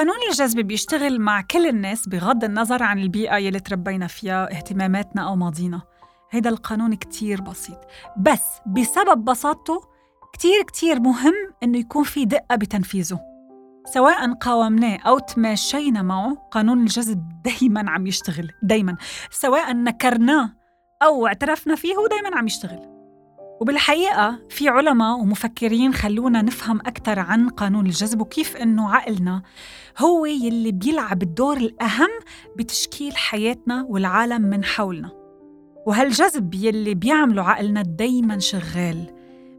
قانون الجذب بيشتغل مع كل الناس بغض النظر عن البيئة يلي تربينا فيها اهتماماتنا أو ماضينا. هيدا القانون كتير بسيط. بس بسبب بساطته كتير كتير مهم إنه يكون في دقة بتنفيذه. سواء قاومناه أو تماشينا معه قانون الجذب دايما عم يشتغل. دايما. سواء نكرناه أو اعترفنا فيه هو دايما عم يشتغل. وبالحقيقة في علماء ومفكرين خلونا نفهم أكثر عن قانون الجذب وكيف إنه عقلنا هو يلي بيلعب الدور الأهم بتشكيل حياتنا والعالم من حولنا. وهالجذب يلي بيعمله عقلنا دايما شغال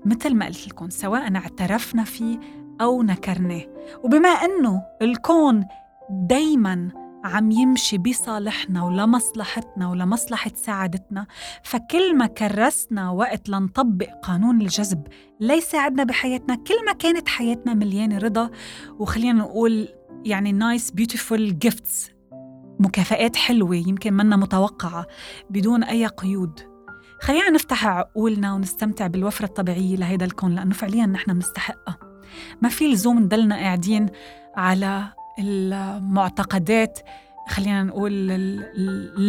مثل ما قلت لكم سواء اعترفنا فيه أو نكرناه. وبما أنه الكون دايما عم يمشي بصالحنا ولمصلحتنا ولمصلحة سعادتنا فكل ما كرسنا وقت لنطبق قانون الجذب ليساعدنا بحياتنا. كل ما كانت حياتنا مليانة رضا وخلينا نقول يعني nice beautiful gifts مكافآت حلوة يمكن منا متوقعة بدون أي قيود. خلينا نفتح عقولنا ونستمتع بالوفرة الطبيعية لهيدا الكون لأنه فعليا نحن بنستحقها. ما في لزوم نضلنا قاعدين على المعتقدات خلينا نقول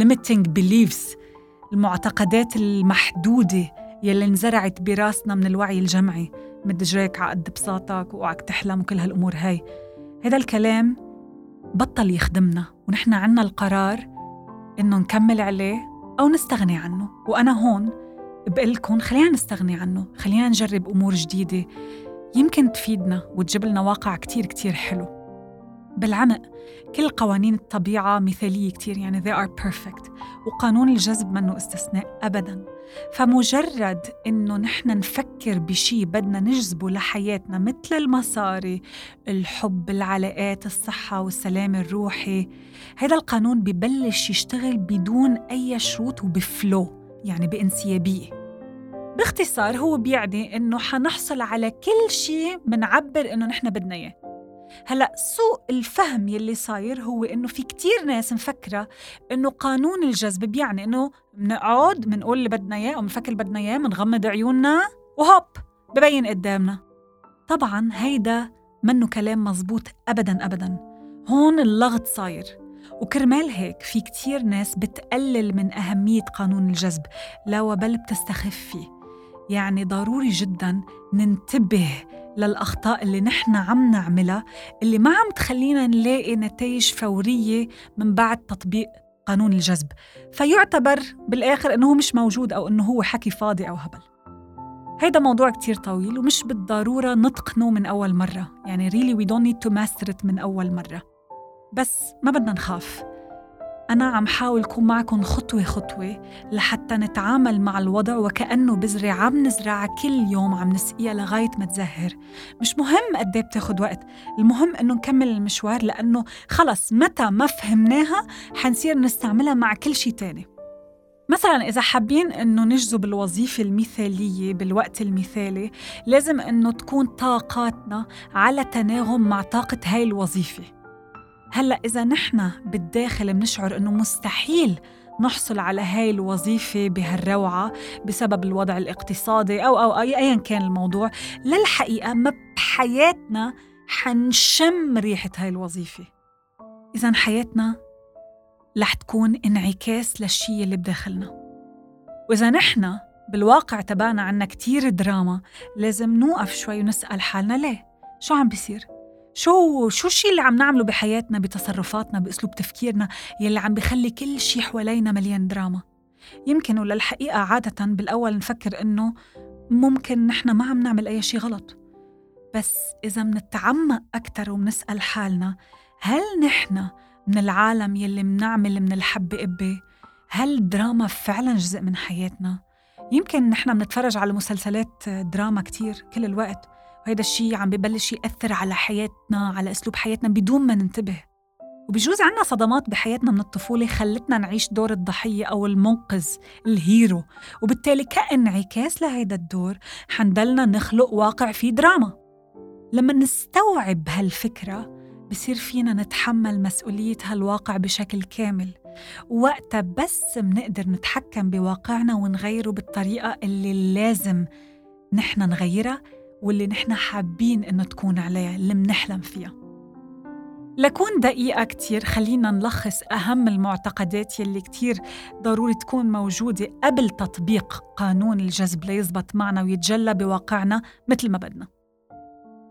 limiting beliefs المعتقدات المحدودة يلي انزرعت براسنا من الوعي الجمعي مدجريك عقد بساطك وقعك تحلم وكل هالأمور هاي. هذا الكلام بطل يخدمنا ونحن عنا القرار إنه نكمل عليه أو نستغني عنه. وأنا هون بقلكم خلينا نستغني عنه خلينا نجرب أمور جديدة. يمكن تفيدنا وتجيب لنا واقع كتير كتير حلو. بالعمق. كل قوانين الطبيعة مثالية كتير يعني they are perfect. وقانون الجذب منه استثناء أبدا. فمجرد إنه نحن نفكر بشي بدنا نجذبه لحياتنا مثل المصاري الحب العلاقات الصحة والسلام الروحي هذا القانون ببلش يشتغل بدون أي شروط وبفلو يعني بانسيابية. باختصار هو بيعني إنه حنحصل على كل شيء منعبر إنه نحن بدنا إياه. هلا سوء الفهم يلي صاير هو إنه في كتير ناس مفكرة إنه قانون الجذب بيعني إنه بنقعد بنقول اللي بدنا إياه أو بنفكر اللي بدنا إياه بنغمض عيوننا وهوب ببين قدامنا. طبعا هيدا منه كلام مزبوط ابدا ابدا. هون اللغط صاير. وكرمال هيك في كتير ناس بتقلل من أهمية قانون الجذب لا وبل بتستخف فيه. يعني ضروري جدا ننتبه للأخطاء اللي نحن عم نعملها اللي ما عم تخلينا نلاقي نتائج فورية من بعد تطبيق قانون الجذب. فيعتبر بالآخر أنه مش موجود أو أنه هو حكي فاضي أو هبل. هيدا موضوع كتير طويل ومش بالضرورة نتقنه من أول مرة. يعني really we don't need to master it من أول مرة. بس ما بدنا نخاف. أنا عم حاول كون معكم خطوة خطوة لحتى نتعامل مع الوضع وكأنه بذرة عم نزرعها كل يوم عم نسقيها لغاية ما تزهر. مش مهم قد إيه بتاخد وقت المهم إنه نكمل المشوار لأنه خلص متى ما فهمناها حنصير نستعملها مع كل شيء تاني. مثلا إذا حابين إنه نجذب الوظيفة المثالية بالوقت المثالي لازم إنه تكون طاقاتنا على تناغم مع طاقة هاي الوظيفة. هلأ إذا نحن بالداخل بنشعر إنه مستحيل نحصل على هاي الوظيفة بهالروعة بسبب الوضع الاقتصادي أو أو أي أيا كان الموضوع للحقيقة ما بحياتنا حنشم ريحة هاي الوظيفة إذا حياتنا رح تكون انعكاس للشيء اللي بداخلنا وإذا نحن بالواقع تبعنا عنا كتير دراما لازم نوقف شوي ونسأل حالنا ليه؟ شو عم بيصير؟ شو شو الشيء اللي عم نعمله بحياتنا بتصرفاتنا بأسلوب تفكيرنا يلي عم بخلي كل شيء حوالينا مليان دراما؟ يمكن ولا الحقيقة عادة بالأول نفكر إنه ممكن نحن ما عم نعمل أي شيء غلط. بس إذا منتعمق أكتر ومنسأل حالنا هل نحن من العالم يلي منعمل من الحبة قبة هل الدراما فعلا جزء من حياتنا؟ يمكن نحن بنتفرج على مسلسلات دراما كتير كل الوقت. وهيدا الشيء عم ببلش يأثر على حياتنا على أسلوب حياتنا بدون ما ننتبه. وبجوز عنا صدمات بحياتنا من الطفولة خلتنا نعيش دور الضحية أو المنقذ الهيرو. وبالتالي كانعكاس لهيدا الدور حنضلنا نخلق واقع فيه دراما. لما نستوعب هالفكرة بصير فينا نتحمل مسؤولية هالواقع بشكل كامل. وقتها بس منقدر نتحكم بواقعنا ونغيره بالطريقة اللي لازم نحن نغيرها واللي نحن حابين إنه تكون عليها اللي منحلم فيها. لكون دقيقة كتير خلينا نلخص أهم المعتقدات يلي كتير ضروري تكون موجودة قبل تطبيق قانون الجذب ليزبط معنا ويتجلى بواقعنا مثل ما بدنا.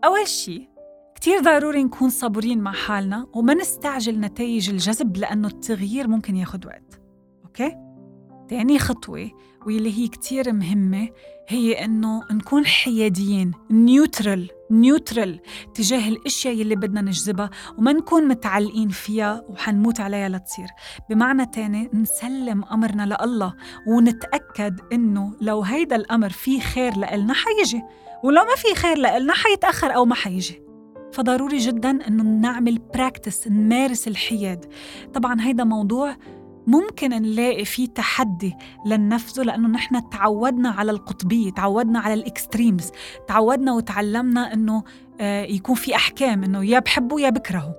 أول شي كتير ضروري نكون صبورين مع حالنا وما نستعجل نتائج الجذب لأنه التغيير ممكن ياخد وقت. أوكي؟ تاني خطوة واللي هي كتير مهمة هي إنه نكون حياديين neutral neutral تجاه الأشياء يلي بدنا نجذبها وما نكون متعلقين فيها وحنموت عليها لتصير. بمعنى تاني نسلم أمرنا لله ونتأكد إنه لو هيدا الأمر فيه خير لإلنا حيجي ولو ما في خير لإلنا حيتأخر أو ما حيجي. فضروري جدا إنه نعمل practice نمارس الحياد. طبعا هيدا موضوع ممكن نلاقي فيه تحدي لننفذه لأنه نحن تعودنا على القطبية تعودنا على ال extremes تعودنا وتعلمنا أنه آه، يكون في أحكام أنه يا بحبه يا بكرهه.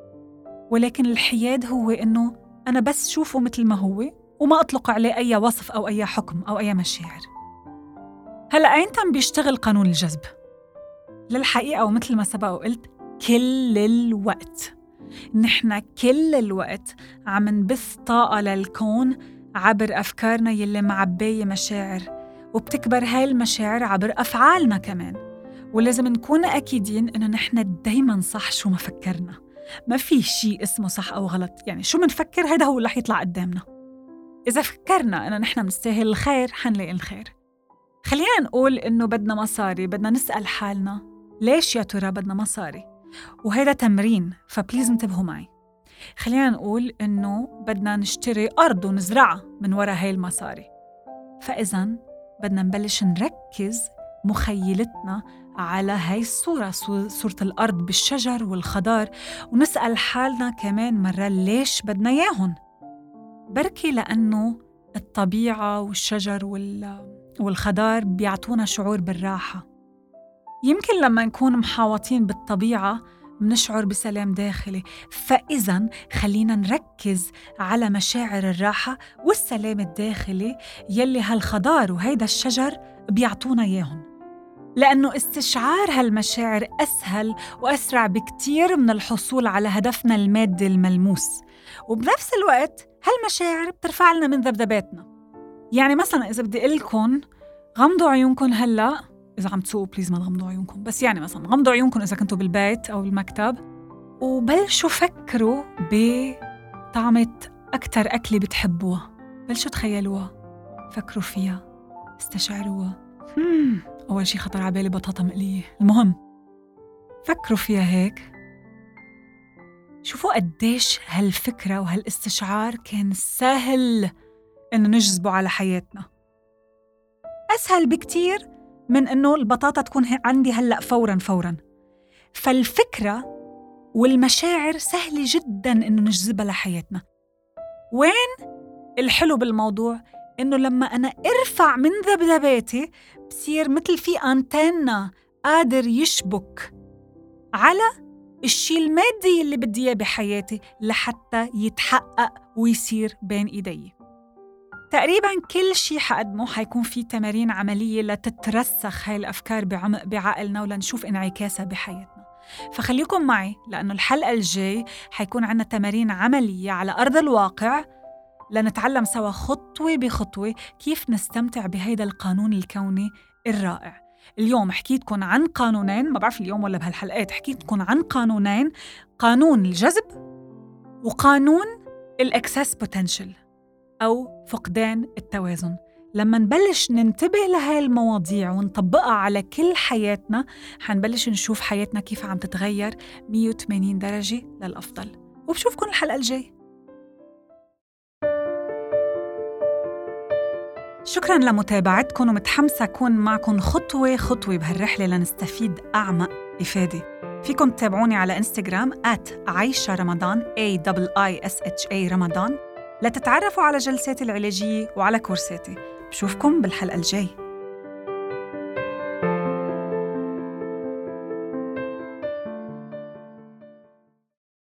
ولكن الحياد هو أنه أنا بس شوفه مثل ما هو وما أطلق عليه أي وصف أو أي حكم أو أي مشاعر. هلأ أين تم بيشتغل قانون الجذب؟ للحقيقة ومثل ما سبق وقلت كل الوقت. نحن كل الوقت عم نبث طاقة للكون عبر أفكارنا يلي معباية مشاعر وبتكبر هاي المشاعر عبر أفعالنا كمان. ولازم نكون أكيدين إنه نحن دايما صح شو ما فكرنا. ما في شيء اسمه صح أو غلط. يعني شو منفكر؟ هيدا هو اللي رح يطلع قدامنا. إذا فكرنا إنه نحن بنستاهل الخير حنلاقي الخير. خلينا نقول إنه بدنا مصاري بدنا نسأل حالنا ليش يا ترى بدنا مصاري؟ وهذا تمرين فبليز انتبهوا معي. خلينا نقول إنه بدنا نشتري أرض ونزرعها من وراء هاي المصاري. فإذا بدنا نبلش نركز مخيلتنا على هاي الصورة صورة الأرض بالشجر والخضار ونسأل حالنا كمان مرة ليش بدنا إياهن بركي لأنه الطبيعة والشجر والخضار بيعطونا شعور بالراحة. يمكن لما نكون محاوطين بالطبيعة منشعر بسلام داخلي. فإذا خلينا نركز على مشاعر الراحة والسلام الداخلي يلي هالخضار وهيدا الشجر بيعطونا إياهم. لأنه استشعار هالمشاعر أسهل وأسرع بكتير من الحصول على هدفنا المادي الملموس. وبنفس الوقت هالمشاعر بترفع لنا من ذبذباتنا. يعني مثلا إذا بدي لكم غمضوا عيونكم هلأ إذا عم تسوقوا بليز ما تغمضوا عيونكم. بس يعني مثلا غمضوا عيونكم إذا كنتوا بالبيت أو بالمكتب. وبلشوا فكروا بطعمة أكثر أكلة بتحبوها. بلشوا تخيلوها. فكروا فيها. استشعروها. أول شي خطر على بالي بطاطا مقلية. المهم فكروا فيها هيك. شوفوا قديش هالفكرة وهالاستشعار كان سهل إنه نجذبه على حياتنا. أسهل بكتير من إنه البطاطا تكون عندي هلأ فورا فورا. فالفكرة والمشاعر سهلة جدا إنه نجذبها لحياتنا. وين الحلو بالموضوع؟ إنه لما أنا أرفع من ذبذباتي بصير مثل في انتنا قادر يشبك على الشيء المادي اللي بدي إياه بحياتي لحتى يتحقق ويصير بين إيدي. تقريبا كل شيء حقدمه حيكون في تمارين عملية لتترسخ هاي الأفكار بعمق بعقلنا ولنشوف انعكاسها بحياتنا. فخليكم معي لأنه الحلقة الجاي حيكون عنا تمارين عملية على أرض الواقع لنتعلم سوا خطوة بخطوة كيف نستمتع بهيدا القانون الكوني الرائع. اليوم حكيتكم عن قانونين ما بعرف اليوم ولا بهالحلقات حكيتكم عن قانونين قانون الجذب وقانون ال excess potential أو فقدان التوازن. لما نبلش ننتبه لهاي المواضيع ونطبقها على كل حياتنا حنبلش نشوف حياتنا كيف عم تتغير 180 درجة للأفضل. وبشوفكن الحلقة الجاي شكرا لمتابعتكم ومتحمسة أكون معكم خطوة خطوة بهالرحلة لنستفيد أعمق إفادة. فيكم تتابعوني على إنستغرام عايشة رمضان A I S H A رمضان. لتتعرفوا على جلساتي العلاجية وعلى كورساتي. بشوفكم بالحلقة الجاي